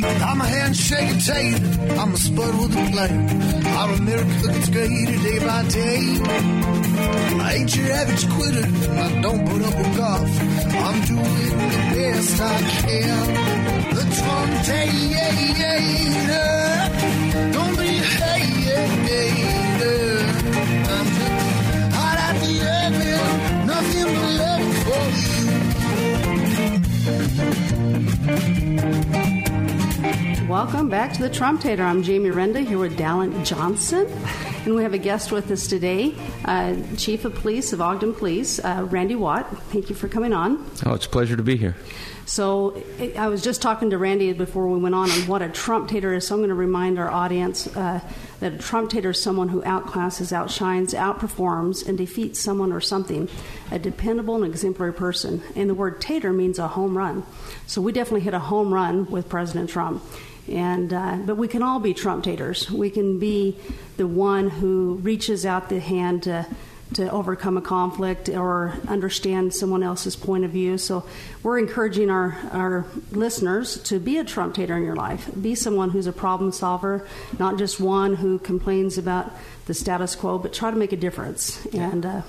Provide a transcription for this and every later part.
I'm a handshaking tater. I'm a spud with a flame. Our America gets greater day by day. I ain't your average quitter. I don't put up with golf. I'm doing the best I can. The Trump Don't be a hater. I'm just hot at the oven. Nothing but love for you. Welcome back to the Trump Tater. I'm Jamie Renda here with Dallin Johnson. And we have a guest with us today, uh, Chief of Police of Ogden Police, uh, Randy Watt. Thank you for coming on. Oh, it's a pleasure to be here. So I was just talking to Randy before we went on on what a Trump tater is. So I'm going to remind our audience uh, that a Trump tater is someone who outclasses, outshines, outperforms, and defeats someone or something, a dependable and exemplary person. And the word tater means a home run. So we definitely hit a home run with President Trump. And uh, but we can all be Trump taters. We can be the one who reaches out the hand to to overcome a conflict or understand someone else's point of view. So we're encouraging our, our listeners to be a Trump tater in your life. Be someone who's a problem solver, not just one who complains about the status quo, but try to make a difference. And uh,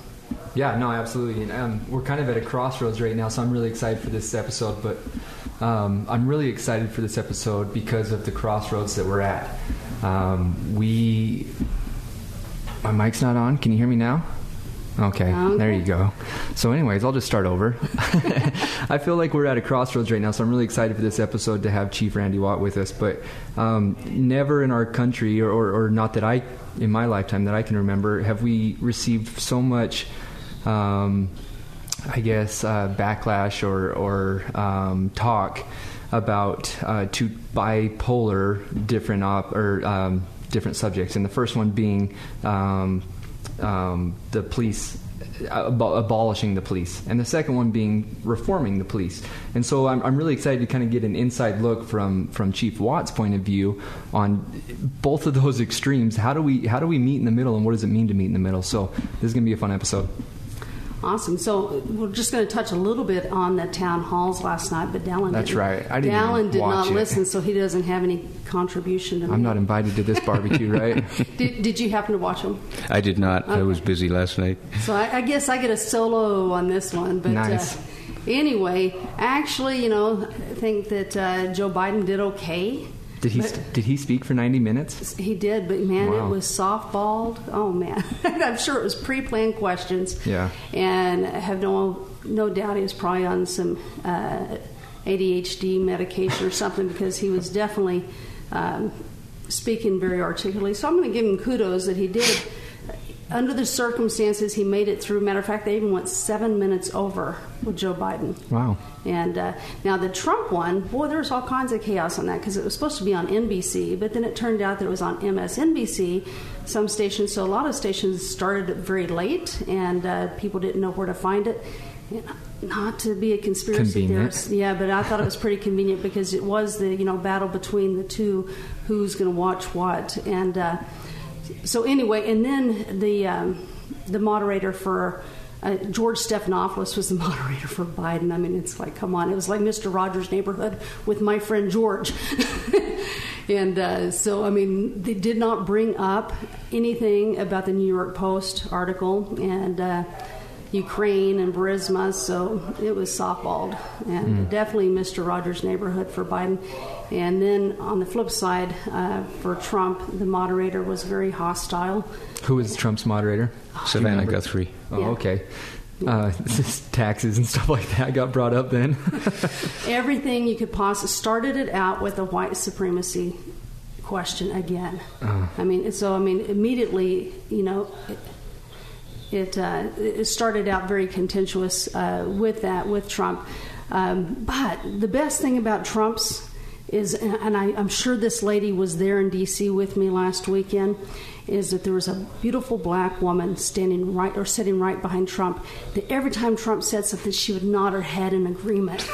yeah, no, absolutely. And um, we're kind of at a crossroads right now, so I'm really excited for this episode. But um, I'm really excited for this episode because of the crossroads that we're at. Um, we, my mic's not on. Can you hear me now? Okay, Okay. there you go. So, anyways, I'll just start over. I feel like we're at a crossroads right now, so I'm really excited for this episode to have Chief Randy Watt with us. But um, never in our country, or, or, or not that I, in my lifetime that I can remember, have we received so much. Um, I guess uh, backlash or or um, talk about uh, two bipolar different op- or um, different subjects, and the first one being um, um, the police. Abo- abolishing the police, and the second one being reforming the police. And so I'm, I'm really excited to kind of get an inside look from from Chief Watt's point of view on both of those extremes. How do we how do we meet in the middle, and what does it mean to meet in the middle? So this is going to be a fun episode. Awesome. So we're just going to touch a little bit on the town halls last night, but Dallin That's didn't. right. I didn't Dallin did watch not it. listen, so he doesn't have any contribution to I'm make. not invited to this barbecue, right? Did, did you happen to watch him? I did not. I was busy last night. So I, I guess I get a solo on this one. But Nice. uh, anyway, actually, you know, I think that uh, Joe Biden did okay. Did he But- did he speak for 90 minutes? He did, but man, Wow. it was softballed. Oh man, I'm sure it was pre-planned questions. Yeah. and I have no no doubt he was probably on some uh, ADHD medication or something because he was definitely um, speaking very articulately. So I'm going to give him kudos that he did. Under the circumstances, he made it through. Matter of fact, they even went seven minutes over with Joe Biden. Wow. And uh, now the Trump one, boy, there was all kinds of chaos on that because it was supposed to be on NBC, but then it turned out that it was on MSNBC, some stations. So a lot of stations started it very late, and uh, people didn't know where to find it. And Not to be a conspiracy theorist, yeah, but I thought it was pretty convenient because it was the you know battle between the two, who's going to watch what, and uh, so anyway, and then the um, the moderator for uh, George Stephanopoulos was the moderator for Biden. I mean, it's like, come on, it was like Mr. Rogers' Neighborhood with my friend George. and uh, so, I mean, they did not bring up anything about the New York Post article and. Uh, Ukraine and Burisma, so it was softballed, and definitely Mr. Rogers' neighborhood for Biden. And then on the flip side, uh, for Trump, the moderator was very hostile. Who was Trump's moderator? Savannah? Guthrie. Oh, Yeah. okay. Uh, taxes and stuff like that got brought up then. Everything you could possibly started it out with a white supremacy question again. I mean, so I mean, immediately, you know. It, it, uh, it started out very contentious uh, with that, with Trump. Um, but the best thing about Trump's is, and I, I'm sure this lady was there in D.C. with me last weekend, is that there was a beautiful black woman standing right or sitting right behind Trump. That every time Trump said something, she would nod her head in agreement.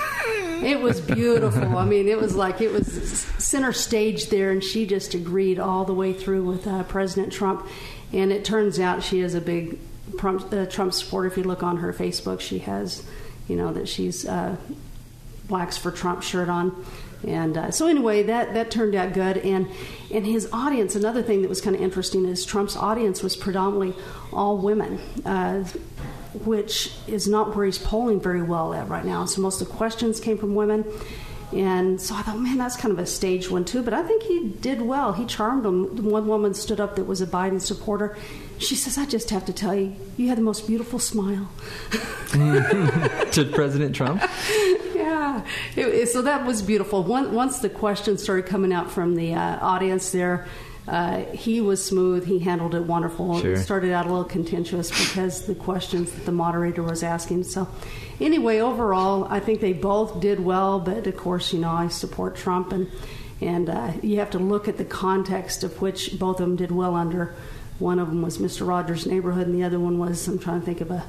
It was beautiful. I mean, it was like it was center stage there, and she just agreed all the way through with uh, President Trump. And it turns out she is a big Trump, uh, Trump supporter. If you look on her Facebook, she has, you know, that she's uh, Blacks for Trump shirt on. And uh, so anyway, that that turned out good. And and his audience, another thing that was kind of interesting is Trump's audience was predominantly all women. Uh, which is not where he's polling very well at right now. So most of the questions came from women. And so I thought, man, that's kind of a stage one too. But I think he did well. He charmed them. One woman stood up that was a Biden supporter. She says, "I just have to tell you, you had the most beautiful smile." to President Trump. Yeah, it, it, so that was beautiful. Once, once the questions started coming out from the uh, audience there, uh, he was smooth. He handled it wonderful. Sure. It started out a little contentious because the questions that the moderator was asking. So, anyway, overall, I think they both did well. But of course, you know, I support Trump, and and uh, you have to look at the context of which both of them did well under. One of them was Mr. Rogers' Neighborhood, and the other one was I'm trying to think of a,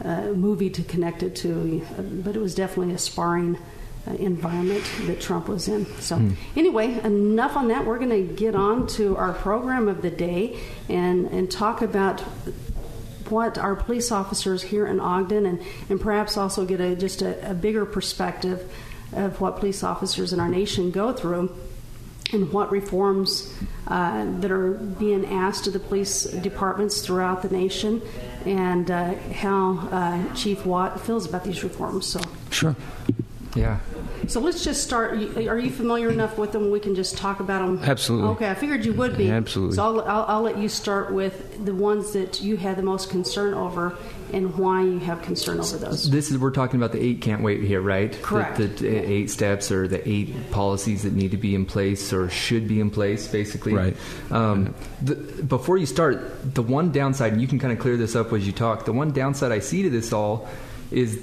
a movie to connect it to, but it was definitely a sparring uh, environment that Trump was in. So, mm. anyway, enough on that. We're going to get on to our program of the day and, and talk about what our police officers here in Ogden and, and perhaps also get a, just a, a bigger perspective of what police officers in our nation go through and what reforms uh, that are being asked of the police departments throughout the nation and uh, how uh, Chief Watt feels about these reforms. So, sure. Yeah. So let's just start. Are you familiar enough with them? We can just talk about them. Absolutely. Okay, I figured you would be. Absolutely. So I'll, I'll, I'll, let you start with the ones that you had the most concern over and why you have concern over those. This is we're talking about the eight can't wait here, right? Correct. The, the eight steps or the eight policies that need to be in place or should be in place, basically. Right. Um, the, before you start, the one downside, and you can kind of clear this up as you talk. The one downside I see to this all is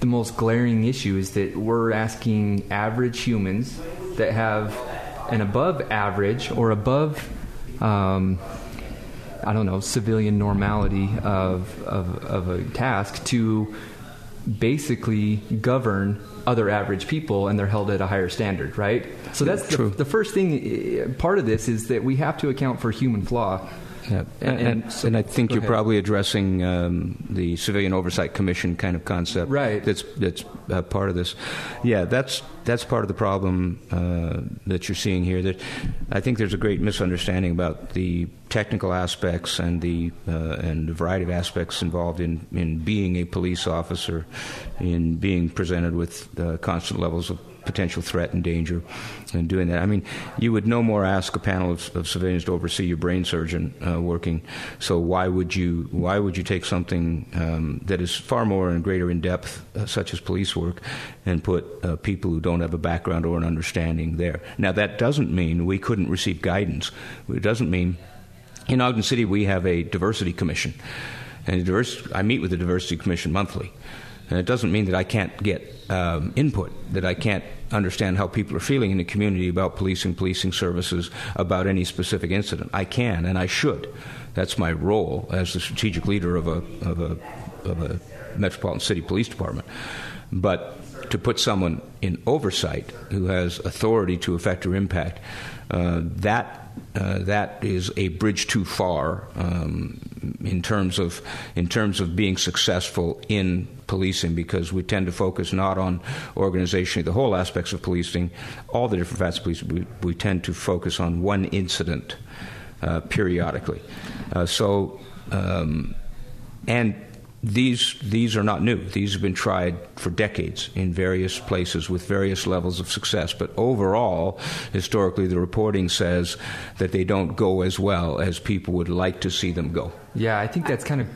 the most glaring issue is that we're asking average humans that have an above average or above, um, I don't know, civilian normality of, of, of a task to basically govern other average people and they're held at a higher standard, right? So that's the, the, first thing. Eh, part of this is that we have to account for human flaw. Yeah. And, and, and, so, and I think you're ahead. probably addressing um, the Civilian Oversight Commission kind of concept. Right. That's that's uh, part of this. Yeah, that's that's part of the problem uh, that you're seeing here. That I think there's a great misunderstanding about the technical aspects and the uh, and the variety of aspects involved in in being a police officer, in being presented with uh, constant levels of potential threat and danger and doing that. I mean, you would no more ask a panel of, of civilians to oversee your brain surgeon uh, working. So why would you why would you take something um, that is far more and greater in depth, uh, such as police work, and put uh, people who don't have a background or an understanding there? Now that doesn't mean we couldn't receive guidance. It doesn't mean in Ogden City we have a diversity commission, and diverse, I meet with the diversity commission monthly. And it doesn't mean that I can't get um, input, that I can't understand how people are feeling in the community about policing, policing services, about any specific incident. I can and I should. That's my role as the strategic leader of a, of a, of a metropolitan city police department. But to put someone in oversight who has authority to affect or impact, uh, that uh, that is a bridge too far um, in terms of in terms of being successful in policing because we tend to focus not on organizationally the whole aspects of policing, all the different facets of policing. We, we tend to focus on one incident uh, periodically. Uh, so um, and these these are not new. These have been tried for decades in various places with various levels of success. But overall, historically, the reporting says that they don't go as well as people would like to see them go. Yeah, I think that's kind of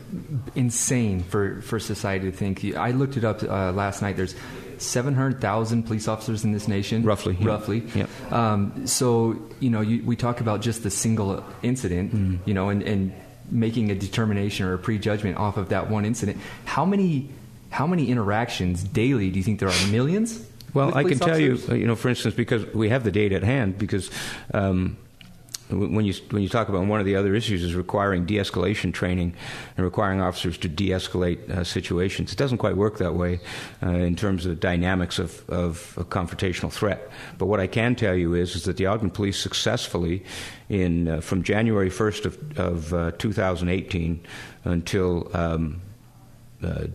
insane for, for society to think. I looked it up uh, last night. There's 700,000 police officers in this nation. Roughly. Yeah. Roughly. Yeah. Um, so, you know, you, we talk about just the single incident, mm. you know, and, and making a determination or a prejudgment off of that one incident. How many how many interactions daily do you think there are? Millions. Well, I can tell you, you know, for instance, because we have the data at hand, because um, when you when you talk about one of the other issues is requiring de-escalation training and requiring officers to de-escalate uh, situations. It doesn't quite work that way uh, in terms of the dynamics of, of a confrontational threat. But what I can tell you is is that the Ogden Police successfully, in uh, from January 1st of, of uh, 2018 until um, uh,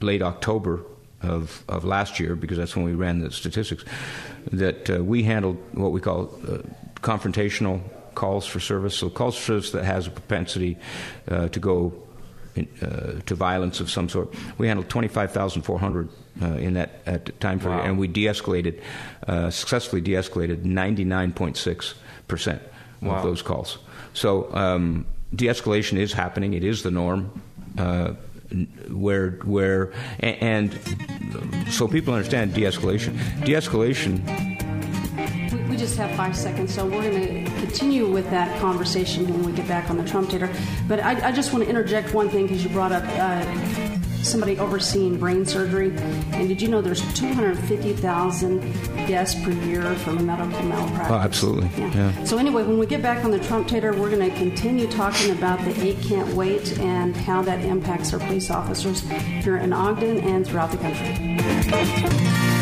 late October of, of last year, because that's when we ran the statistics, that uh, we handled what we call confrontational calls for service. So calls for service that has a propensity uh, to go in, uh, to violence of some sort. We handled 25,400 uh, in that at the time period, Wow. and we de-escalated, uh, successfully de-escalated 99.6 percent Wow. of those calls. So um, de-escalation is happening; it is the norm. Uh, where where a- and, so people understand de-escalation. De-escalation We, we just have five seconds, so we're going to continue with that conversation when we get back on the Trump tater. But I, I just want to interject one thing because you brought up uh, somebody overseeing brain surgery. And did you know there's 250,000 deaths per year from medical malpractice? Oh, absolutely. Yeah. So anyway, when we get back on the Trump tater, we're going to continue talking about the eight can't wait and how that impacts our police officers here in Ogden and throughout the country.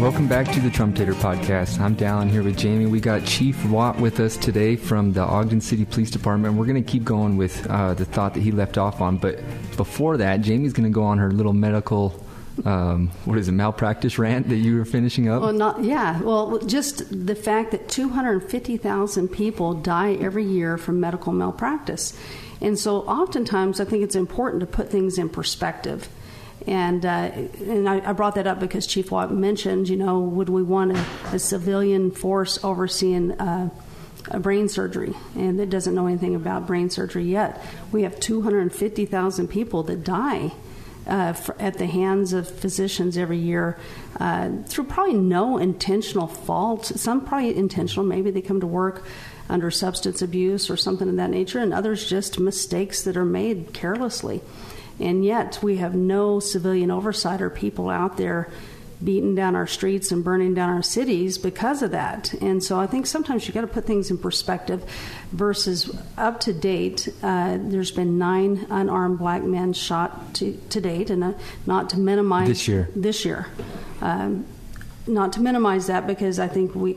Welcome back to the Trump Tater Podcast. I'm Dallin here with Jamie. We got Chief Watt with us today from the Ogden City Police Department. We're going to keep going with uh, the thought that he left off on, but before that, Jamie's going to go on her little medical, um, what is it, malpractice rant that you were finishing up. Well, not yeah. Well, just the fact that 250,000 people die every year from medical malpractice, and so oftentimes I think it's important to put things in perspective. And uh, and I, I brought that up because Chief Watt mentioned, you know, would we want a, a civilian force overseeing uh, a brain surgery, and that doesn't know anything about brain surgery yet? We have 250,000 people that die uh, for, at the hands of physicians every year uh, through probably no intentional fault. Some probably intentional. Maybe they come to work under substance abuse or something of that nature, and others just mistakes that are made carelessly. And yet, we have no civilian oversight or people out there beating down our streets and burning down our cities because of that. And so I think sometimes you got to put things in perspective versus up to date. Uh, there's been nine unarmed black men shot to, to date, and uh, not to minimize This year. This year. Um, not to minimize that because I think we,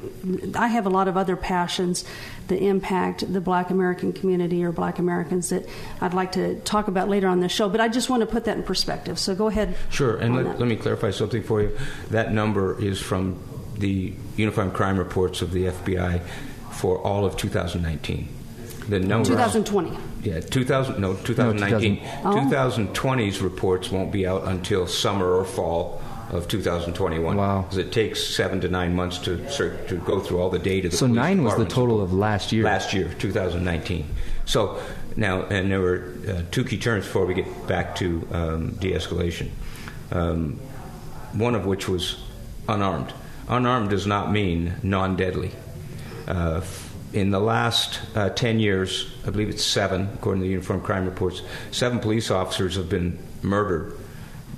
I have a lot of other passions that impact the Black American community or Black Americans that I'd like to talk about later on the show. But I just want to put that in perspective. So go ahead. Sure, and let, let me clarify something for you. That number is from the Uniform Crime Reports of the FBI for all of 2019. The number 2020. Yeah, 2000 no 2019. 2000. Oh. 2020's reports won't be out until summer or fall of 2021. Wow. Because it takes 7 to 9 months to cir- to go through all the data. the So nine was the total of last year. Last year, 2019. So now, and there were uh, two key terms before we get back to um, de-escalation. Um, one of which was unarmed. Unarmed does not mean non-deadly. Uh, in the last uh, 10 years, I believe it's seven, according to the Uniform Crime Reports, seven police officers have been murdered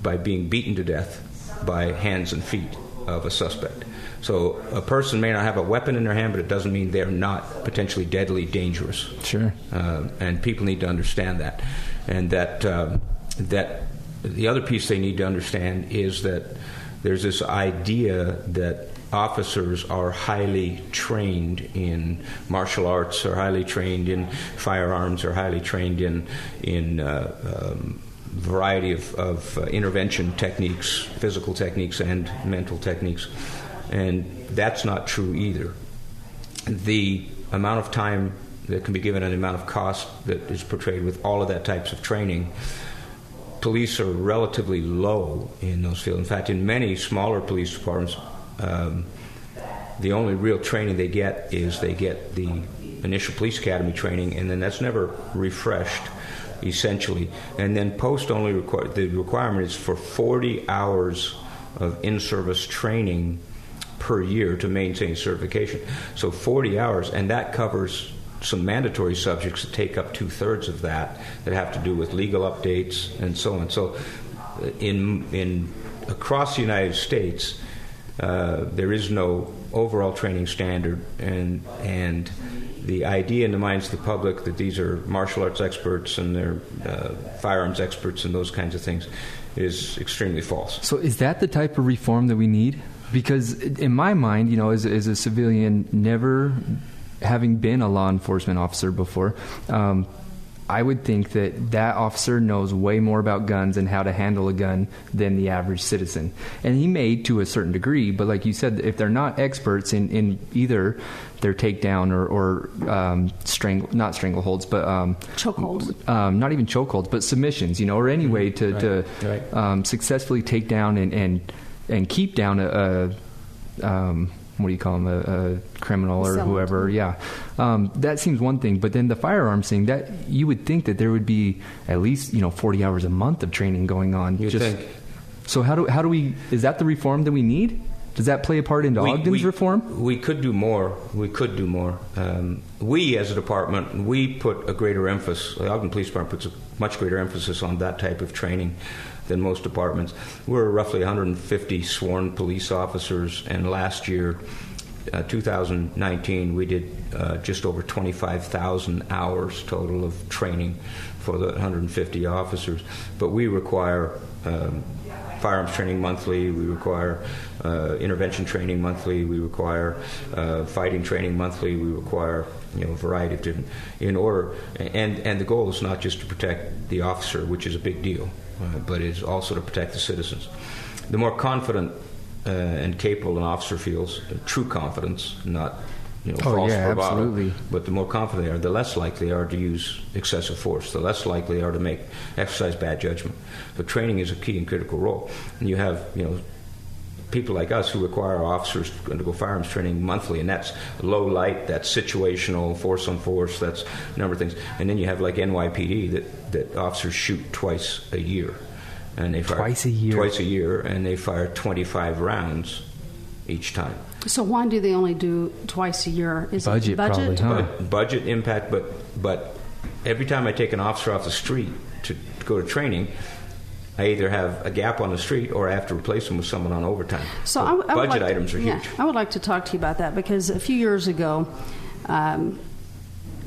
by being beaten to death by hands and feet of a suspect. So a person may not have a weapon in their hand, but it doesn't mean they're not potentially deadly dangerous. Sure. Uh, and people need to understand that. And that, um, that the other piece they need to understand is that there's this idea that officers are highly trained in martial arts, or highly trained in firearms, or highly trained in in uh, um, variety of, of uh, intervention techniques, physical techniques, and mental techniques, and that's not true either. The amount of time that can be given and the amount of cost that is portrayed with all of that types of training police are relatively low in those fields. In fact, in many smaller police departments, um, the only real training they get is they get the initial police academy training, and then that's never refreshed, essentially. And then POST only require the requirement is for 40 hours of in-service training per year to maintain certification. So 40 hours, and that covers some mandatory subjects that take up two thirds of that that have to do with legal updates and so on. So, uh, in in across the United States, uh, there is no overall training standard, and and the idea in the minds of the public that these are martial arts experts and they're uh, firearms experts and those kinds of things is extremely false. So is that the type of reform that we need? Because in my mind, you know, as, as a civilian, never having been a law enforcement officer before, um, I would think that that officer knows way more about guns and how to handle a gun than the average citizen. And he may to a certain degree, but like you said, if they're not experts in, in either their takedown or, or um, strangle, not strangleholds, but um, chokeholds, um, not even chokeholds, but submissions, you know, or any way to, Right, to right. Um, successfully take down and, and, and keep down a, a um, what do you call them, a, a criminal or Assailant. whoever. Yeah, um, that seems one thing. But then the firearms thing, that you would think that there would be at least you know forty hours a month of training going on. You'd think. So how do how do we? Is that the reform that we need? Does that play a part into We- Ogden's we- reform? We could do more. We could do more. Um, we, as a department, we put a greater emphasis. The Ogden Police Department puts a much greater emphasis on that type of training than most departments. We're roughly 150 sworn police officers, and last year, uh, 2019, we did uh, just over 25,000 hours total of training for the 150 officers. But we require um, firearms training monthly. We require uh, intervention training monthly. We require uh, fighting training monthly. We require you know a variety of different in order. And and the goal is not just to protect the officer, which is a big deal, but it's also to protect the citizens. The more confident uh, and capable an officer feels, uh, true confidence, not you know Oh, false yeah, bravado, absolutely. but the more confident they are, the less likely they are to use excessive force. The less likely they are to make exercise bad judgment. But training is a key and critical role. And you have you know people like us who require officers to undergo firearms training monthly, and that's low light, that's situational, force on force, that's a number of things. And then you have like NYPD that, that officers shoot twice a year. and they fire Twice a year. Twice a year, and they fire 25 rounds each time. So why do they only do twice a year? Is Budget, it budget? probably, huh? Bu- budget impact, but but every time I take an officer off the street to go to training, I either have a gap on the street or I have to replace them with someone on overtime. So I, would- budget like- items are yeah, huge. I would like to talk to you about that because a few years ago, um,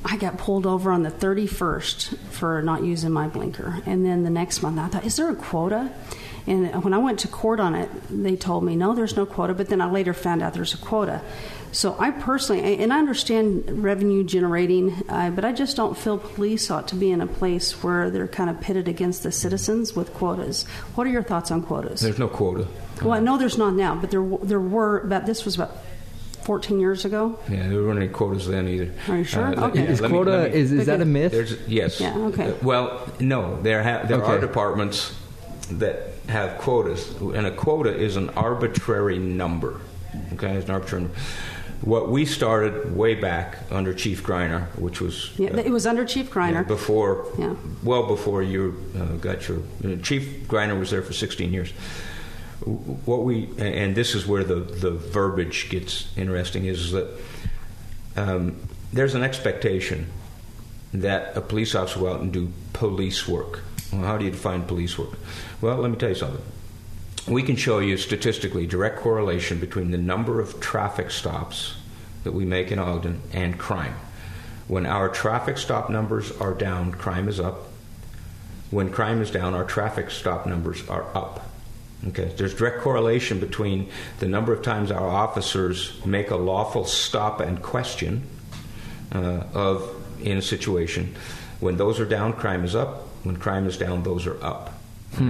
I got pulled over on the 31st for not using my blinker, and then the next month I thought, is there a quota? And when I went to court on it, they told me no, there's no quota. But then I later found out there's a quota. So I personally, and I understand revenue generating, uh, but I just don't feel police ought to be in a place where they're kind of pitted against the citizens with quotas. What are your thoughts on quotas? There's no quota. Well, I know there's not now, but there there were about this was about 14 years ago. Yeah, there weren't any quotas then either. Are you sure? let- Okay. Is let me- quota let me- is, is that a myth? There's yes. Yeah, okay. Uh, well, no, there ha- there are departments that have quotas, and a quota is an arbitrary number. Okay, it's an arbitrary. number. What we started way back under Chief Greiner, which was Yeah, it was under Chief yeah, before, Yeah. well before you uh, got your uh, Chief Greiner was there for 16 years. What we and- and this is where the the verbiage gets interesting is that um, there's an expectation that a police officer will out and do police work. Well, how do you define police work? Well, let me tell you something. We can show you statistically direct correlation between the number of traffic stops that we make in Ogden and crime. When our traffic stop numbers are down, crime is up. When crime is down, our traffic stop numbers are up. Okay, there's direct correlation between the number of times our officers make a lawful stop and question uh, of in a situation. When those are down, crime is up. When crime is down, those are up.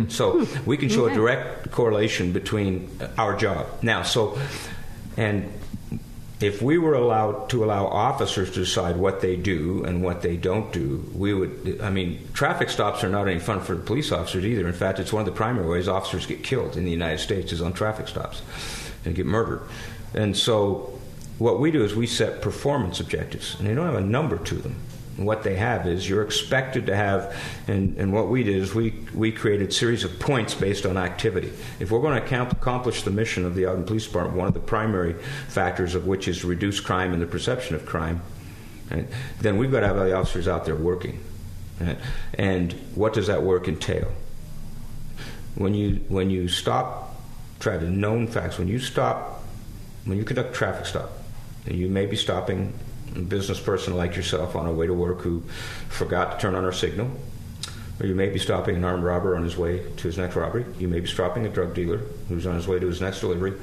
So we can show a direct correlation between uh, our job now. So, and if we were allowed to allow officers to decide what they do and what they don't do, we would. I mean, traffic stops are not any fun for police officers either. In fact, it's one of the primary ways officers get killed in the United States is on traffic stops and get murdered. And so, what we do is we set performance objectives, and they don't have a number to them. What they have is you're expected to have, and, and what we did is we, we created a series of points based on activity. If we're going to accomplish the mission of the Ogden Police Department, one of the primary factors of which is reduce crime and the perception of crime, right, then we've got to have the officers out there working. right? And what does that work entail? When you, when you stop, try to known facts, when you stop, when you conduct traffic stop, you may be stopping business person like yourself on a way to work who forgot to turn on our signal, or you may be stopping an armed robber on his way to his next robbery. You may be stopping a drug dealer who's on his way to his next delivery.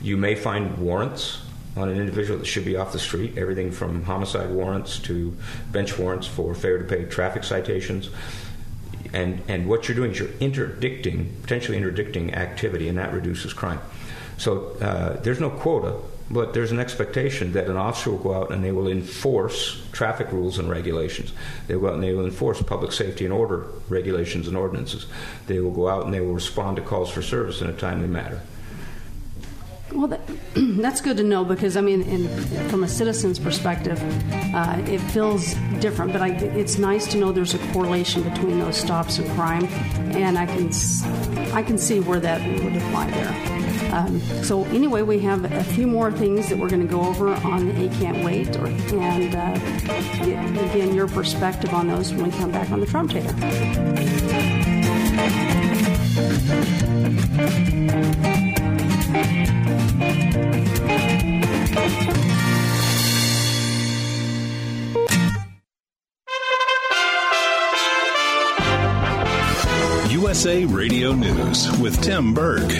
You may find warrants on an individual that should be off the street, everything from homicide warrants to bench warrants for failure to pay traffic citations. And, and what you're doing is you're interdicting, potentially interdicting activity, and that reduces crime. So uh, there's no quota, but there's an expectation that an officer will go out and they will enforce traffic rules and regulations. They will go out and they will enforce public safety and order regulations and ordinances. They will go out and they will respond to calls for service in a timely manner. Well, that, that's good to know because I mean, in, from a citizen's perspective, uh, it feels different. But I, it's nice to know there's a correlation between those stops and crime, and I can I can see where that would apply there. Um, so anyway, we have a few more things that we're going to go over on the Eight Can't Wait, or, and uh, again your perspective on those when we come back on the Trump Tater. USA Radio News with Tim Berg.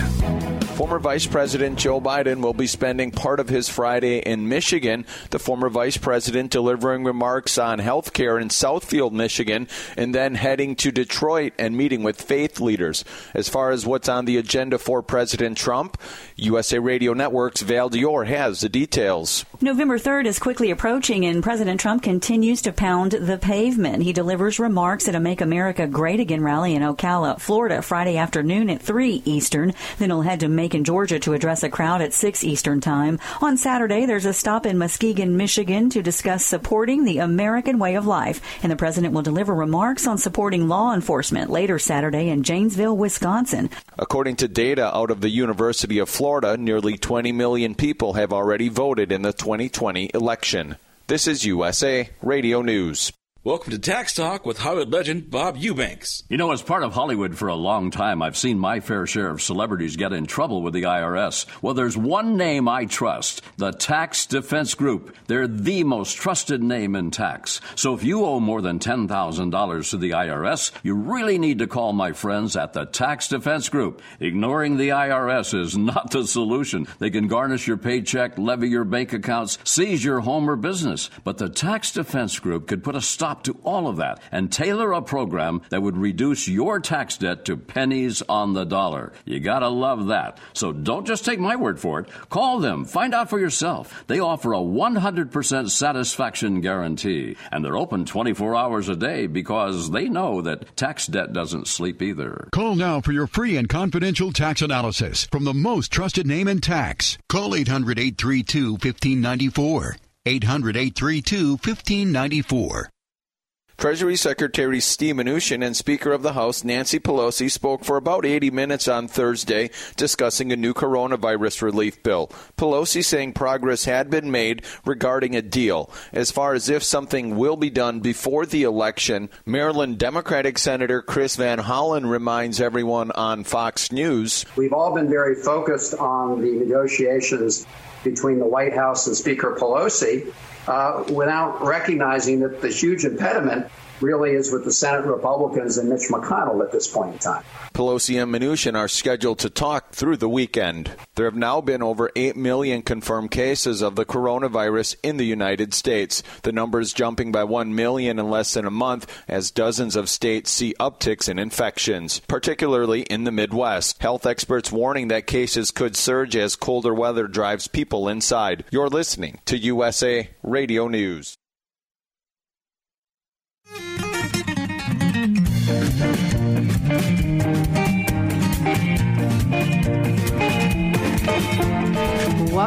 Former Vice President Joe Biden will be spending part of his Friday in Michigan. The former vice president delivering remarks on health care in Southfield, Michigan, and then heading to Detroit and meeting with faith leaders. As far as what's on the agenda for President Trump, USA Radio Network's Val Dior has the details. November 3rd is quickly approaching, and President Trump continues to pound the pavement. He delivers remarks at a Make America Great Again rally in Ocala, Florida, Friday afternoon at 3 Eastern. Then he'll head to Make Macon, Georgia to address a crowd at 6 Eastern Time. On Saturday, there's a stop in Muskegon, Michigan to discuss supporting the American way of life. And the president will deliver remarks on supporting law enforcement later Saturday in Janesville, Wisconsin. According to data out of the University of Florida, nearly 20 million people have already voted in the 2020 election. This is USA Radio News. Welcome to Tax Talk with Hollywood legend Bob Eubanks. You know, as part of Hollywood for a long time, I've seen my fair share of celebrities get in trouble with the IRS. Well, there's one name I trust the Tax Defense Group. They're the most trusted name in tax. So if you owe more than $10,000 to the IRS, you really need to call my friends at the Tax Defense Group. Ignoring the IRS is not the solution. They can garnish your paycheck, levy your bank accounts, seize your home or business. But the Tax Defense Group could put a stop to all of that and tailor a program that would reduce your tax debt to pennies on the dollar. You gotta love that. So don't just take my word for it. Call them. Find out for yourself. They offer a 100% satisfaction guarantee. And they're open 24 hours a day because they know that tax debt doesn't sleep either. Call now for your free and confidential tax analysis from the most trusted name in tax. Call 800 832 1594. 800 832 1594. Treasury Secretary Steve Mnuchin and Speaker of the House Nancy Pelosi spoke for about 80 minutes on Thursday discussing a new coronavirus relief bill. Pelosi saying progress had been made regarding a deal. As far as if something will be done before the election, Maryland Democratic Senator Chris Van Hollen reminds everyone on Fox News. We've all been very focused on the negotiations between the White House and Speaker Pelosi uh, without recognizing that the huge impediment really is with the Senate Republicans and Mitch McConnell at this point in time. Pelosi and Mnuchin are scheduled to talk through the weekend. There have now been over 8 million confirmed cases of the coronavirus in the United States. The numbers jumping by 1 million in less than a month as dozens of states see upticks in infections, particularly in the Midwest. Health experts warning that cases could surge as colder weather drives people inside. You're listening to USA Radio News.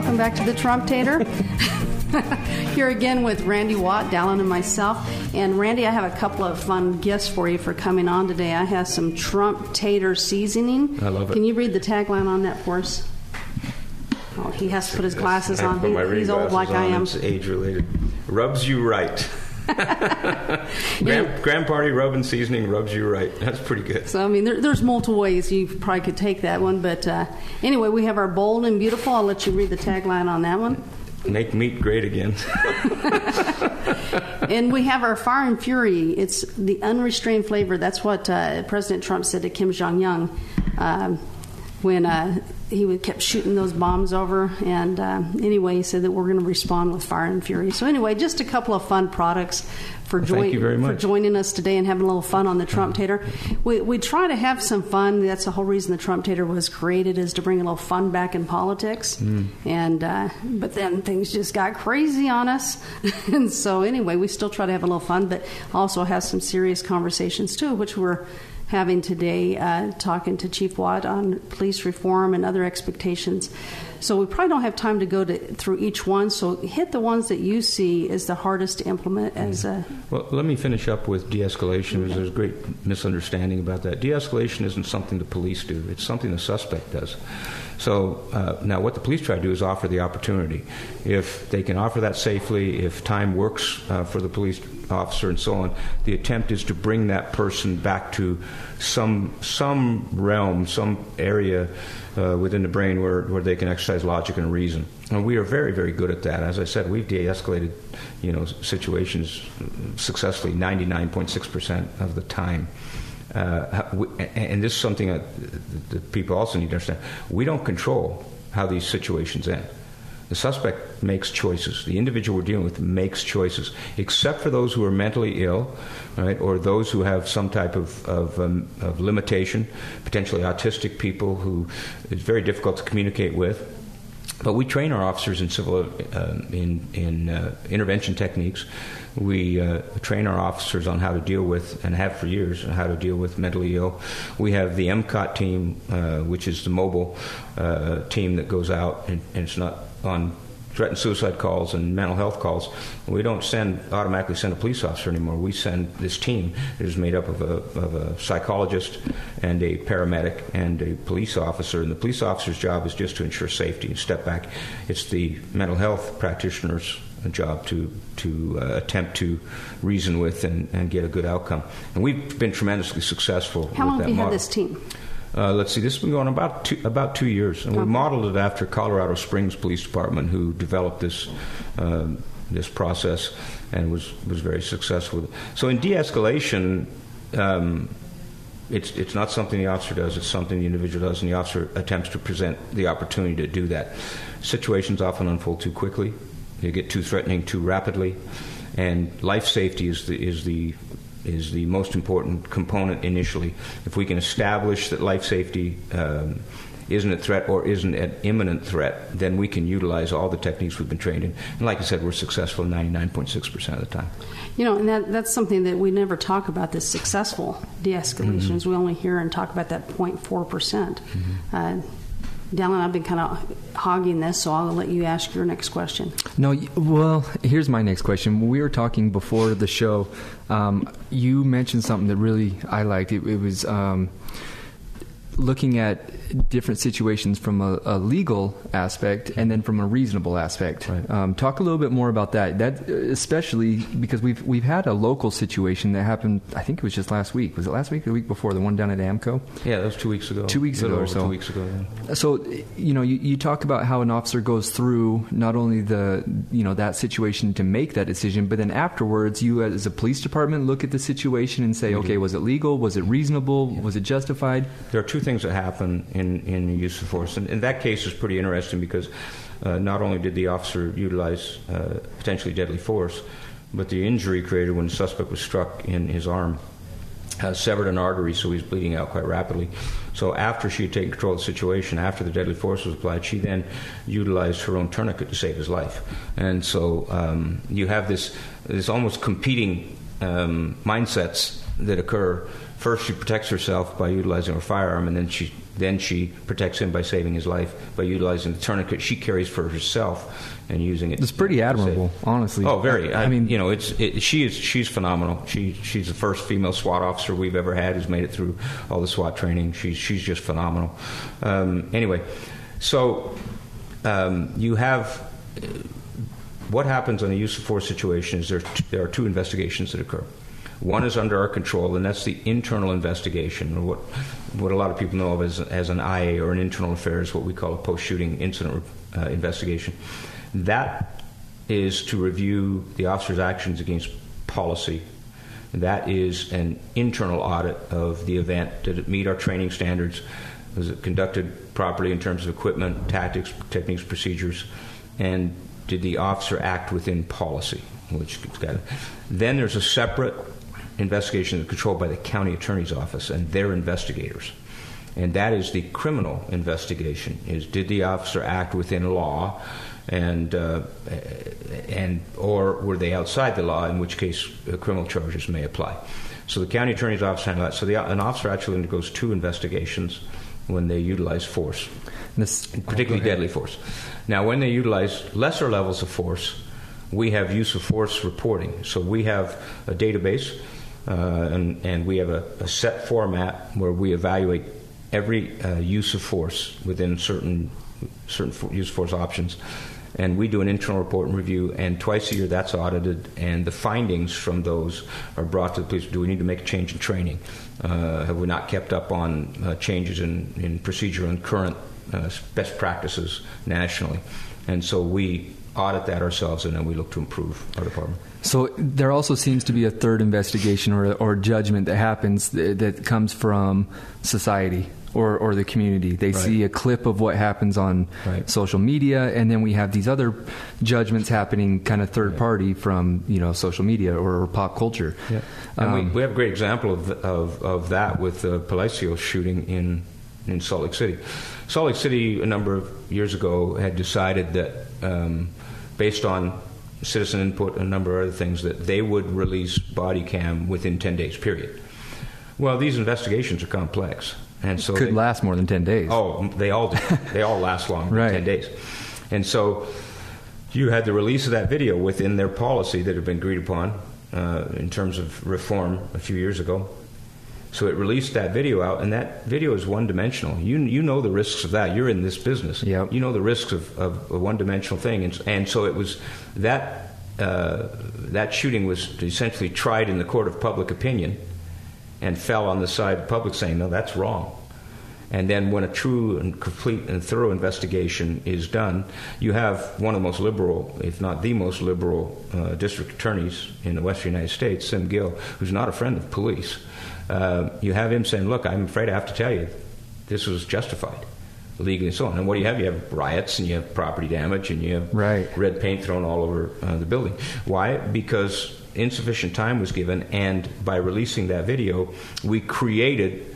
Welcome back to the Trump Tater. Here again with Randy Watt, Dallin, and myself. And Randy, I have a couple of fun gifts for you for coming on today. I have some Trump Tater seasoning. I love it. Can you read the tagline on that for us? Oh, he has to put his glasses on. to put my He- He's old like I am. It's age related. Rubs you right. Grand, Grand Party rub and seasoning rubs you right. That's pretty good. So I mean, there, there's multiple ways you probably could take that one, but uh, anyway, we have our bold and beautiful. I'll let you read the tagline on that one. Make meat great again. and we have our Fire and Fury. It's the unrestrained flavor. That's what uh, President Trump said to Kim Jong Un um, when uh, he would- kept shooting those bombs over. And uh, anyway, he said that we're going to respond with Fire and Fury. So anyway, just a couple of fun products for, Well, thank join- you very for joining us today and having a little fun on the Trump Tater. We, we try to have some fun. That's the whole reason the Trump Tater was created is to bring a little fun back in politics. Mm. And uh, but then things just got crazy on us, and so anyway, we still try to have a little fun, but also have some serious conversations too, which we're having today, uh, talking to Chief Watt on police reform and other expectations. So we probably don't have time to go to, through each one. So hit the ones that you see as the hardest to implement as a Well, let me finish up with de-escalation. because There's a great misunderstanding about that. De-escalation isn't something the police do; it's something the suspect does. So uh, now, what the police try to do is offer the opportunity. If they can offer that safely, if time works uh, for the police officer and so on, the attempt is to bring that person back to some some realm, some area uh, within the brain where, where they can exercise logic and reason. And we are very, very good at that. As I said, we've de-escalated, you know, situations successfully 99.6% of the time. Uh, and this is something that, that people also need to understand. We don't control how these situations end. The suspect makes choices. The individual we're dealing with makes choices, except for those who are mentally ill, right, or those who have some type of, of, um, of limitation, potentially autistic people who it's very difficult to communicate with. but we train our officers in civil uh, in in uh, intervention techniques. We uh, train our officers on how to deal with, and have for years, how to deal with mentally ill. We have the MCOT team, uh, which is the mobile uh, team that goes out, and, and it's not on threatened suicide calls and mental health calls. We don't send automatically send a police officer anymore. We send this team that is made up of a, of a psychologist and a paramedic and a police officer. And the police officer's job is just to ensure safety and step back. It's the mental health practitioner's job to to uh, attempt to reason with and, and get a good outcome. And we've been tremendously successful. How long with have you that had this team? Uh, let's see, this has been going about two, about two years, and we modeled it after Colorado Springs Police Department, who developed this um, this process and was was very successful. So in de-escalation. Um, it's, it's not something the officer does, it's something the individual does, and the officer attempts to present the opportunity to do that. Situations often unfold too quickly, they get too threatening too rapidly, and life safety is the, is the, is the most important component initially. If we can establish that life safety um, isn't a threat or isn't an imminent threat, then we can utilize all the techniques we've been trained in. And like I said, we're successful 99.6% of the time. You know, and that, that's something that we never talk about this successful de escalations. Mhm. We only hear and talk about that 0.4%. percent Uh, Dallin, I've been kind of hogging this, so I'll let you ask your next question. No, well, here's my next question. We were talking before the show, um, you mentioned something that really I liked. It, it was um, looking at different situations from a, a legal aspect and then from a reasonable aspect. Um, talk a little bit more about that. That especially because we've we've had a local situation that happened. I think it was just last week. Was it last week or the week before? The one down at Amco. Yeah, that was two weeks ago. Two weeks ago or so. Two weeks ago. Yeah. So, you know, you, you talk about how an officer goes through not only the, you know, that situation to make that decision, but then afterwards, you as a police department look at the situation and say, okay, was it legal? Was it reasonable? Was it justified? There are two things that happen in, in the use of force. And, and that case is pretty interesting because uh, not only did the officer utilize uh, potentially deadly force, but the injury created when the suspect was struck in his arm uh, severed an artery, so he's bleeding out quite rapidly. So after she had taken control of the situation, after the deadly force was applied, she then utilized her own tourniquet to save his life. And so um, you have this this almost competing um, mindsets that occur. First, she protects herself by utilizing her firearm, and then she then she protects him by saving his life by utilizing the tourniquet she carries for herself and using it. It's pretty admirable, honestly. Oh, very. I, I mean, you know, it's it, she is she's phenomenal. She she's the first female SWAT officer we've ever had who's made it through all the SWAT training. She's she's just phenomenal. Um, anyway, so um, you have. uh, What happens in a use of force situation is there, there are two investigations that occur. One is under our control, and that's the internal investigation, or what, what a lot of people know of as, as an IA or an internal affairs, what we call a post shooting incident uh, investigation. That is to review the officer's actions against policy. That is an internal audit of the event. Did it meet our training standards? Was it conducted properly in terms of equipment, tactics, techniques, procedures? And did the officer act within policy? Which. Then there's a separate investigation is controlled by the county attorney's office and their investigators. And that is the criminal investigation: is did the officer act within law, and uh, and or were they outside the law? In which case, uh, criminal charges may apply. So the county attorney's office handles that. So the, an officer actually undergoes two investigations when they utilize force, this, particularly deadly force. Now, when they utilize lesser levels of force, we have use of force reporting. So we have a database, and, and we have a, a set format where we evaluate every uh, use of force within certain certain fo- use of force options. And we do an internal report and review, and twice a year that's audited, and the findings from those are brought to the police. Do we need to make a change in training? Uh, have we not kept up on uh, changes in, in procedure and current uh, best practices nationally? And so we audit that ourselves, and then we look to improve our department. So there also seems to be a third investigation or, or judgment that happens that, that comes from society or, or the community. They Right. see a clip of what happens on social media, and then we have these other judgments happening kind of third party from you know social media or, pop culture. And we, Um, we have a great example of, of, of that with the Palacio shooting in in Salt Lake City. Salt Lake City, a number of years ago, had decided that, um, based on citizen input a number of other things, that they would release body cam within 10 days, period. Well, these investigations are complex. And so could they, last more than 10 days. Oh, they all do. they all last longer Right. than 10 days. And so you had the release of that video within their policy that had been agreed upon uh, in terms of reform a few years ago. So it released that video out, and that video is one dimensional. You, you know the risks of that. You're in this business. You know the risks of, of a one dimensional thing. And, and so it was that, uh, that shooting was essentially tried in the court of public opinion and fell on the side of the public saying, no, that's wrong. And then when a true and complete and thorough investigation is done, you have one of the most liberal, if not the most liberal, uh, district attorneys in the western United States, Sim Gill, who's not a friend of police. Uh, you have him saying, look, I'm afraid I have to tell you, this was justified legally and so on. And what do you have? You have riots and you have property damage and you have red paint thrown all over uh, the building. Why? Because insufficient time was given, and by releasing that video, we created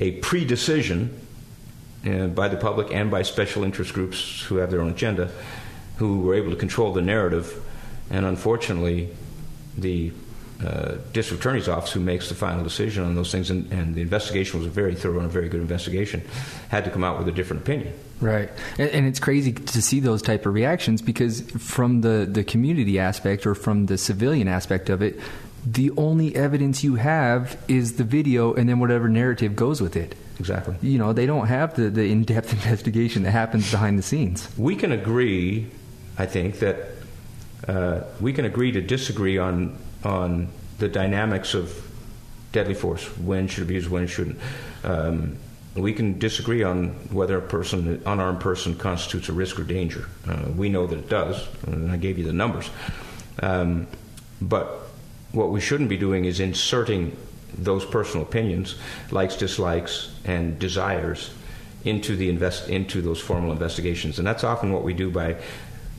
a pre decision uh, by the public and by special interest groups who have their own agenda, who were able to control the narrative. And unfortunately, the uh, district attorney's office, who makes the final decision on those things, and, and the investigation was a very thorough and a very good investigation, had to come out with a different opinion. Right, and, and it's crazy to see those type of reactions because from the the community aspect or from the civilian aspect of it, the only evidence you have is the video and then whatever narrative goes with it. Exactly. You know, they don't have the, the in depth investigation that happens behind the scenes. We can agree, I think, that uh, we can agree to disagree on on the dynamics of deadly force. When should it be used? When it shouldn't. Um, we can disagree on whether a person, an unarmed person, constitutes a risk or danger. Uh, we know that it does, and I gave you the numbers. Um, but what we shouldn't be doing is inserting those personal opinions, likes, dislikes, and desires into the invest into those formal investigations, and that's often what we do by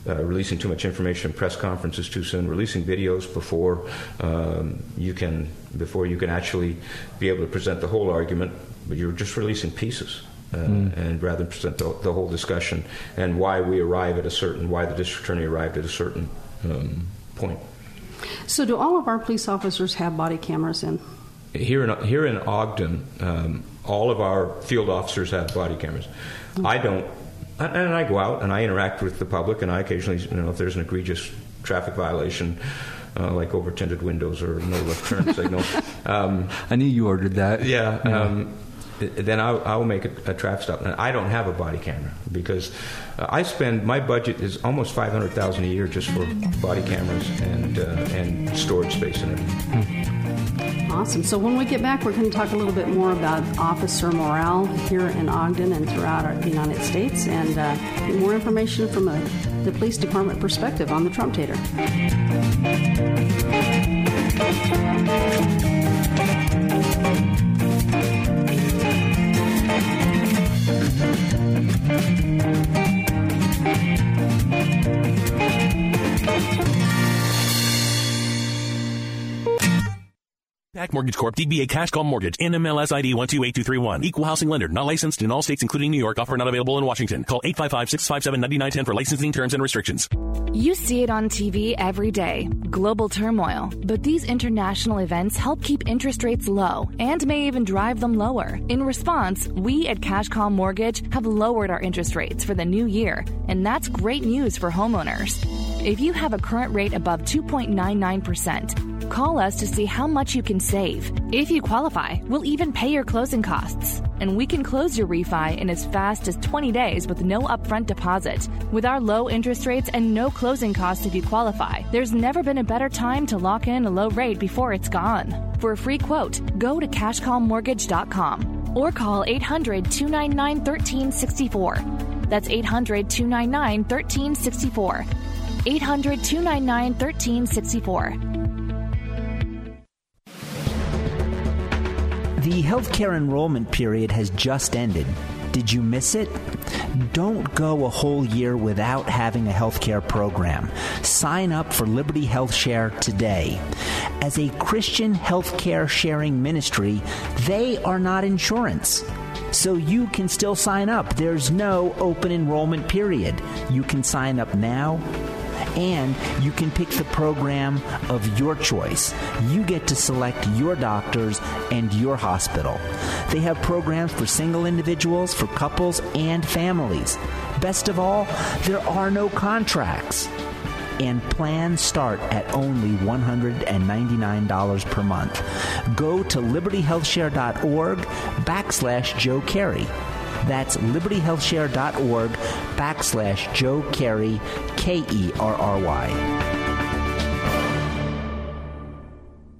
uh, releasing too much information press conferences too soon, releasing videos before um, you can before you can actually be able to present the whole argument, but you're just releasing pieces. Uh, Mm. And rather than present the, the whole discussion and why we arrive at a certain, why the district attorney arrived at a certain um, point. So, do all of our police officers have body cameras in? Here in here in Ogden, um, all of our field officers have body cameras. I don't, and I go out and I interact with the public, and I occasionally, you know, if there's an egregious traffic violation. Uh, like over tinted windows or no left turn signal. Um, I knew you ordered that. Yeah. Yeah. Um, then I'll, I'll make a, a traffic stop. And I don't have a body camera because uh, I spend my budget is almost five hundred thousand a year just for body cameras and uh, and storage space and everything. Awesome. So, when we get back, we're going to talk a little bit more about officer morale here in Ogden and throughout our, the United States and uh, more information from a, the police department perspective on the Trump Tater. Mortgage Corp. DBA Cash Call Mortgage. NMLS ID 128231. Equal housing lender. Not licensed in all states including New York. Offer not available in Washington. Call 855-657-9910 for licensing terms and restrictions. You see it on TV every day global turmoil. But these international events help keep interest rates low and may even drive them lower. In response, we at Cash Call Mortgage have lowered our interest rates for the new year, and that's great news for homeowners. If you have a current rate above 2.99%, call us to see how much you can save. If you qualify, we'll even pay your closing costs. And we can close your refi in as fast as 20 days with no upfront deposit. With our low interest rates and no closing costs if you qualify, there's never been a better time to lock in a low rate before it's gone. For a free quote, go to cashcallmortgage.com or call 800 299 1364. That's 800 299 1364. 800 299 1364. The healthcare enrollment period has just ended. Did you miss it? Don't go a whole year without having a healthcare program. Sign up for Liberty Health Share today. As a Christian healthcare sharing ministry, they are not insurance. So you can still sign up. There's no open enrollment period. You can sign up now and you can pick the program of your choice. You get to select your doctors and your hospital. They have programs for single individuals, for couples, and families. Best of all, there are no contracts. And plans start at only $199 per month. Go to libertyhealthshare.org backslash Joe Kerry. That's libertyhealthshare.org backslash Joe Kerry, K E R R Y.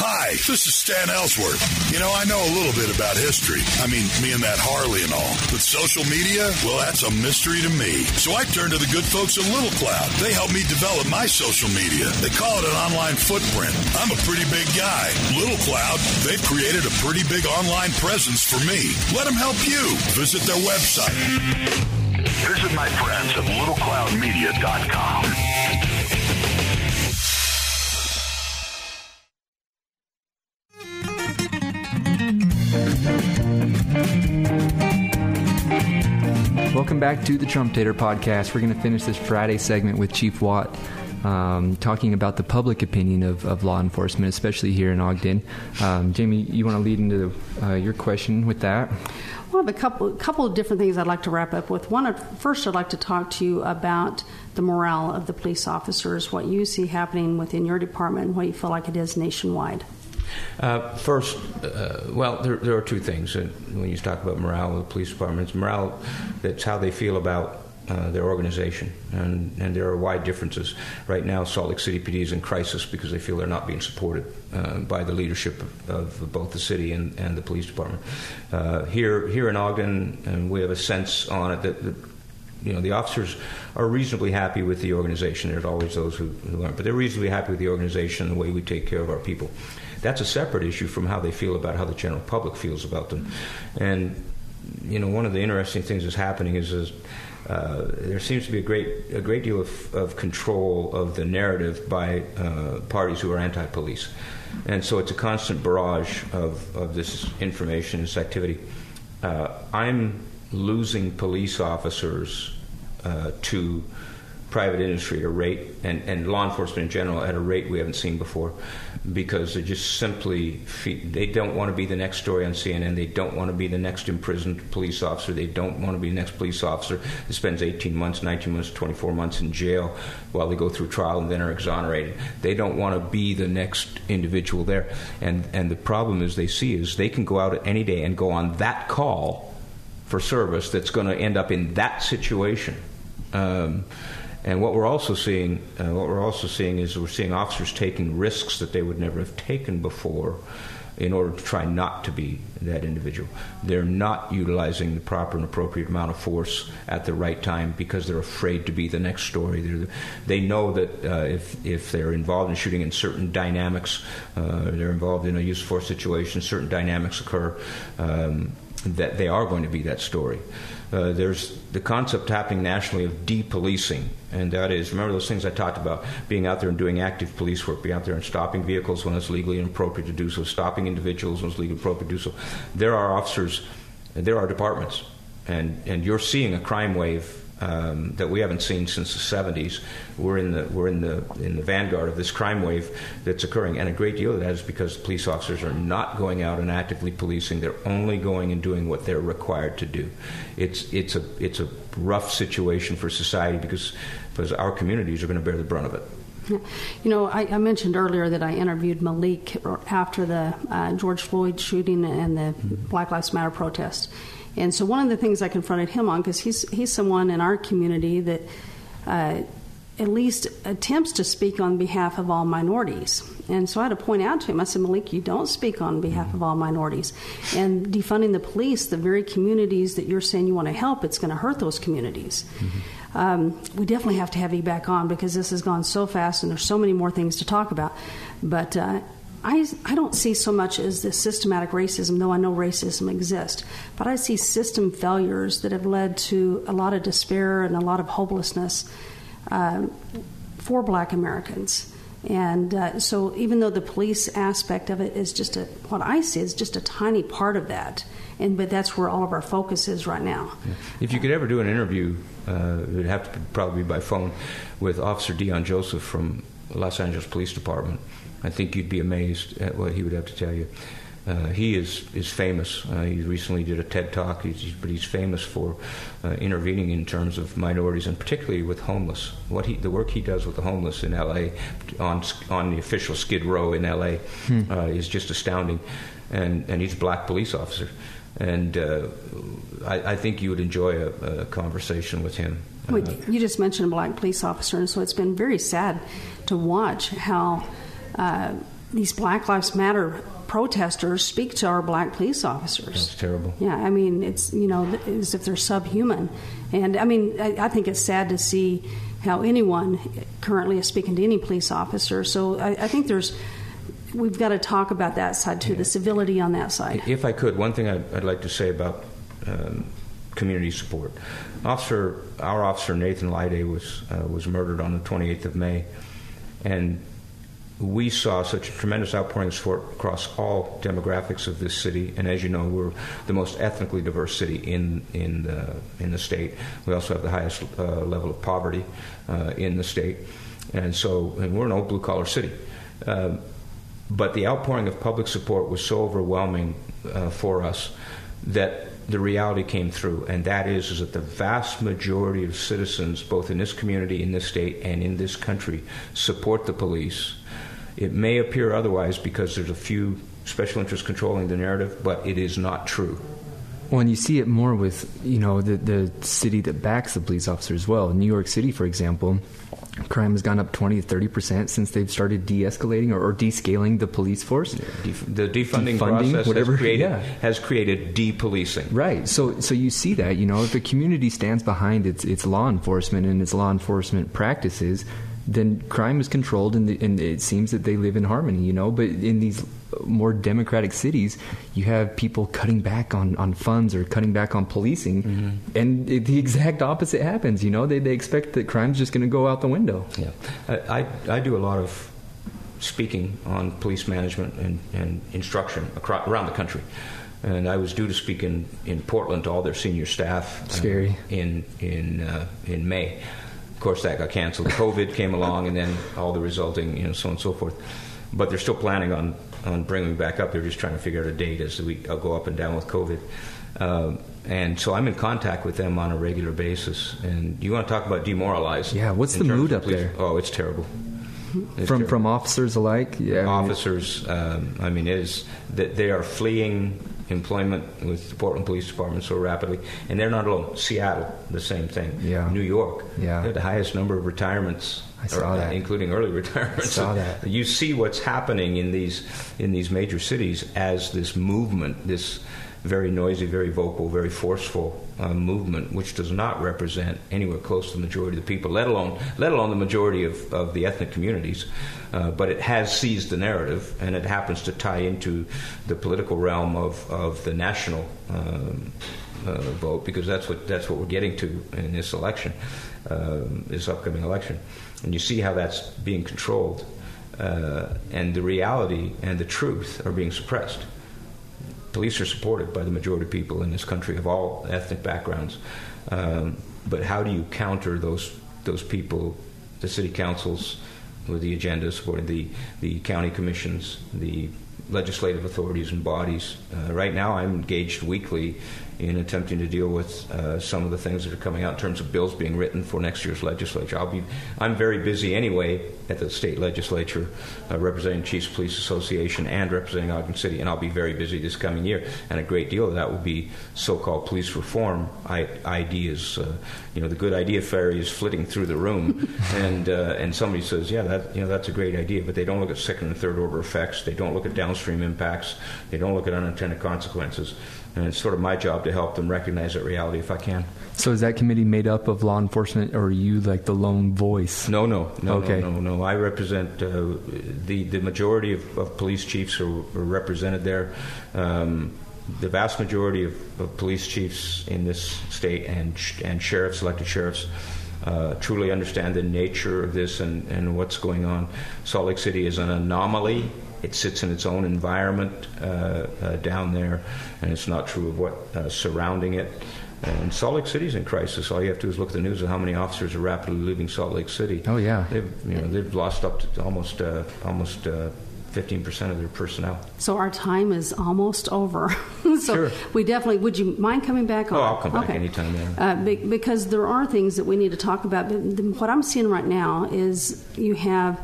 Hi, this is Stan Ellsworth. You know, I know a little bit about history. I mean, me and that Harley and all. But social media, well, that's a mystery to me. So I turned to the good folks at Little Cloud. They helped me develop my social media. They call it an online footprint. I'm a pretty big guy. Little Cloud, they've created a pretty big online presence for me. Let them help you. Visit their website. Visit my friends at littlecloudmedia.com. Welcome back to the Trump Tater podcast. We're going to finish this Friday segment with Chief Watt. Um, talking about the public opinion of, of law enforcement, especially here in Ogden. Um, Jamie, you want to lead into the, uh, your question with that? Well, a couple, couple of different things I'd like to wrap up with. One, first, I'd like to talk to you about the morale of the police officers, what you see happening within your department, and what you feel like it is nationwide. Uh, first, uh, well, there, there, are two things. when you talk about morale of the police departments, morale, that's how they feel about uh, their organization, and, and there are wide differences. Right now, Salt Lake City PD is in crisis because they feel they're not being supported uh, by the leadership of, of, both the city and, and the police department. Uh, here, here in Ogden, we have a sense on it that, that you know the officers are reasonably happy with the organization. There's always those who, who aren't, but they're reasonably happy with the organization and the way we take care of our people. That's a separate issue from how they feel about how the general public feels about them. And you know, one of the interesting things that's happening is, is uh, there seems to be a great a great deal of, of control of the narrative by uh, parties who are anti-police, and so it's a constant barrage of, of this information, this activity. Uh, I'm losing police officers uh, to private industry at a rate, and, and law enforcement in general at a rate we haven't seen before, because they just simply they don't want to be the next story on CNN. They don't want to be the next imprisoned police officer. They don't want to be the next police officer that spends 18 months, 19 months, 24 months in jail while they go through trial and then are exonerated. They don't want to be the next individual there. And and the problem is they see is they can go out any day and go on that call for service that's going to end up in that situation. Um, and what we're also seeing, uh, what we're also seeing is we're seeing officers taking risks that they would never have taken before, in order to try not to be that individual. They're not utilizing the proper and appropriate amount of force at the right time because they're afraid to be the next story. They're, they know that uh, if if they're involved in shooting in certain dynamics, uh, they're involved in a use of force situation, certain dynamics occur. Um, that they are going to be that story. Uh, there's the concept happening nationally of depolicing, and that is remember those things I talked about being out there and doing active police work, being out there and stopping vehicles when it's legally appropriate to do so, stopping individuals when it's legally appropriate to do so. There are officers, there are departments, and, and you're seeing a crime wave um, that we haven't seen since the 70s. We're in the we're in the in the vanguard of this crime wave that's occurring, and a great deal of that is because police officers are not going out and actively policing. They're only going and doing what they're required to do. It's it's a it's a rough situation for society because because our communities are going to bear the brunt of it. You know, I, I, mentioned earlier that I interviewed Malik after the uh, George Floyd shooting and the Black Lives Matter protest. And so one of the things I confronted him on, because he's he's someone in our community that uh, at least attempts to speak on behalf of all minorities. And so I had to point out to him, I said, Malik, you don't speak on behalf of all minorities. And defunding the police, the very communities that you're saying you want to help, it's going to hurt those communities. Mm-hmm. Um, we definitely have to have you back on because this has gone so fast and there's so many more things to talk about. But uh, I, I don't see so much as this systematic racism, though I know racism exists, but I see system failures that have led to a lot of despair and a lot of hopelessness uh, for black Americans. And uh, so, even though the police aspect of it is just a, what I see is just a tiny part of that, and but that's where all of our focus is right now. If you could ever do an interview, uh, it would have to probably be by phone with Officer Deon Joseph from Los Angeles Police Department. I think you'd be amazed at what he would have to tell you. Uh, he is is famous. Uh, he recently did a TED talk, he's, but he's famous for uh, intervening in terms of minorities and particularly with homeless. What he, the work he does with the homeless in L.A. on on the official Skid Row in L.A. Hmm. Uh, is just astounding, and and he's a black police officer, and uh, I, I, think you would enjoy a, a conversation with him. Wait, you just mentioned a black police officer, and so it's been very sad to watch how uh, these Black Lives Matter protesters speak to our black police officers. That's terrible. Yeah, I mean, it's, you know, as if they're subhuman. And I mean, I, I think it's sad to see how anyone currently is speaking to any police officer. So I, I think there's, we've got to talk about that side too, yeah. the civility on that side. If I could, one thing I'd, I'd like to say about um, community support. Officer, our officer Nathan Lyday was uh, was murdered on the 28th of May, and we saw such a tremendous outpouring support across all demographics of this city. And as you know, we're the most ethnically diverse city in in the, in the state. We also have the highest uh, level of poverty uh, in the state, and so and we're an old blue collar city. Uh, but the outpouring of public support was so overwhelming uh, for us that the reality came through, and that is, is that the vast majority of citizens, both in this community, in this state, and in this country, support the police it may appear otherwise because there's a few special interests controlling the narrative, but it is not true. Well, and you see it more with you know the the city that backs the police officer as well. New York City, for example, crime has gone up 20 to 30 percent since they've started de-escalating or, or descaling the police force. Yeah, def- the defunding, defunding process whatever, has created, yeah. has created de-policing. Right. So so you see that you know if the community stands behind its its law enforcement and its law enforcement practices, then crime is controlled and, the, and, it seems that they live in harmony, you know. But in these more democratic cities, you have people cutting back on, on funds or cutting back on policing, mm-hmm. and it, the exact opposite happens, you know. They, they expect that crime's just going to go out the window. Yeah. I, I, I, do a lot of speaking on police management and, and instruction across, around the country. And I was due to speak in, in Portland to all their senior staff. Uh, Scary. In in uh, in May, of course, that got canceled. COVID came along, and then all the resulting, you know, so on and so forth. But they're still planning on on bringing me back up. They're just trying to figure out a date as we I'll go up and down with COVID. Um, and so I'm in contact with them on a regular basis. And you want to talk about demoralized? Yeah. What's the mood up there? Oh, it's terrible. It's from terrible. from officers alike. Yeah. Officers. Um, I mean, it is that they are fleeing employment with the Portland Police Department so rapidly, and they're not alone. Seattle, the same thing. Yeah. New York, yeah, the highest number of retirements. I saw or, uh, that, including early retirements. I saw that. You see what's happening in these in these major cities as this movement, this very noisy, very vocal, very forceful uh, movement, which does not represent anywhere close to the majority of the people, let alone let alone the majority of, of the ethnic communities. Uh, but it has seized the narrative, and it happens to tie into the political realm of, of the national um, uh, vote because that's what that's what we're getting to in this election, um, this upcoming election, and you see how that's being controlled, uh, and the reality and the truth are being suppressed police are supported by the majority of people in this country of all ethnic backgrounds. Um, but how do you counter those those people, the city councils with the agenda supporting the the county commissions, the legislative authorities and bodies. Uh, right now, I'm engaged weekly in attempting to deal with uh, some of the things that are coming out in terms of bills being written for next year's legislature. I'll be, I'm very busy anyway at the state legislature, uh, representing Chiefs Police Association and representing Ogden City, and I'll be very busy this coming year. And a great deal of that will be so-called police reform I- ideas. Uh, you know, the good idea fairy is flitting through the room, and uh, and somebody says, yeah, that you know that's a great idea, but they don't look at second and third order effects. They don't look at downstream impacts. They don't look at unintended consequences and it's sort of my job to help them recognize that reality if I can. So is that committee made up of law enforcement, or are you like the lone voice? No, no, no, okay. no, no, no. I represent uh, the the majority of, of police chiefs are, are represented there. Um, the vast majority of, of, police chiefs in this state and and sheriffs, elected sheriffs. Uh, truly understand the nature of this and, and what's going on. Salt Lake City is an anomaly it sits in its own environment uh, uh, down there, and it's not true of what uh, surrounding it. And Salt Lake City's in crisis. All you have to do is look at the news of how many officers are rapidly leaving Salt Lake City. Oh yeah, they've you know they've lost up to almost uh, almost. Uh, 15% of their personnel. So our time is almost over. so sure. we definitely, would you mind coming back on? Oh, I'll come back okay. anytime. Yeah. Uh, be, because there are things that we need to talk about. But the, what I'm seeing right now is you have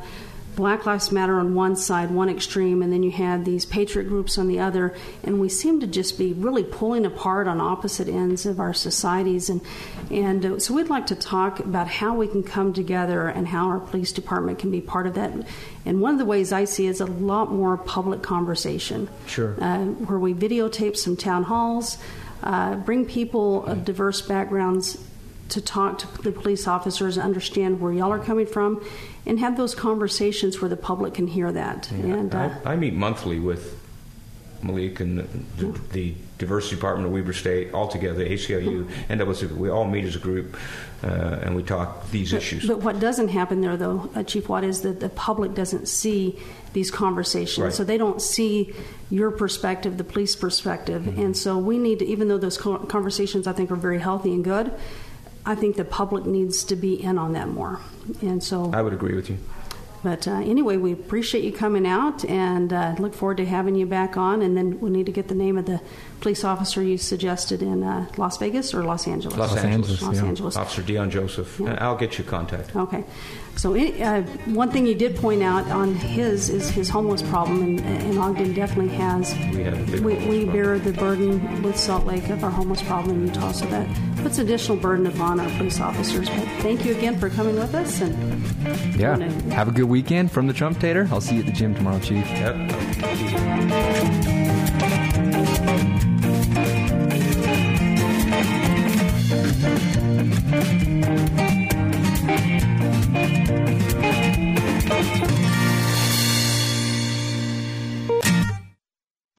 Black Lives Matter on one side, one extreme, and then you had these patriot groups on the other, and we seem to just be really pulling apart on opposite ends of our societies. And and uh, so we'd like to talk about how we can come together and how our police department can be part of that. And one of the ways I see is a lot more public conversation. Sure. Uh, where we videotape some town halls, uh, bring people of diverse backgrounds to talk to the police officers and understand where y'all are coming from and have those conversations where the public can hear that. Yeah, and uh, I, I, meet monthly with Malik and the, the, diversity department of Weber State, all together, ACLU, NAACP. We all meet as a group uh, and we talk these but, issues. But what doesn't happen there, though, uh, Chief Watt, is that the public doesn't see these conversations. Right. So they don't see your perspective, the police perspective. Mm-hmm. And so we need to, even though those conversations I think are very healthy and good, I think the public needs to be in on that more. And so I would agree with you. But uh, anyway, we appreciate you coming out and uh, look forward to having you back on. And then we'll need to get the name of the police officer you suggested in uh, Las Vegas or Los Angeles? Los, Los Angeles. Angeles. Los Angeles. Officer Deon Joseph. Yeah. I'll get you contact. Okay. So uh, one thing you did point out on his is his homeless problem, and, and Ogden definitely has. We have we, we bear the burden with Salt Lake of our homeless problem in Utah, so that puts additional burden upon our police officers. But thank you again for coming with us, and yeah, have a good weekend from the Trump Tater. I'll see you at the gym tomorrow, Chief. Yep.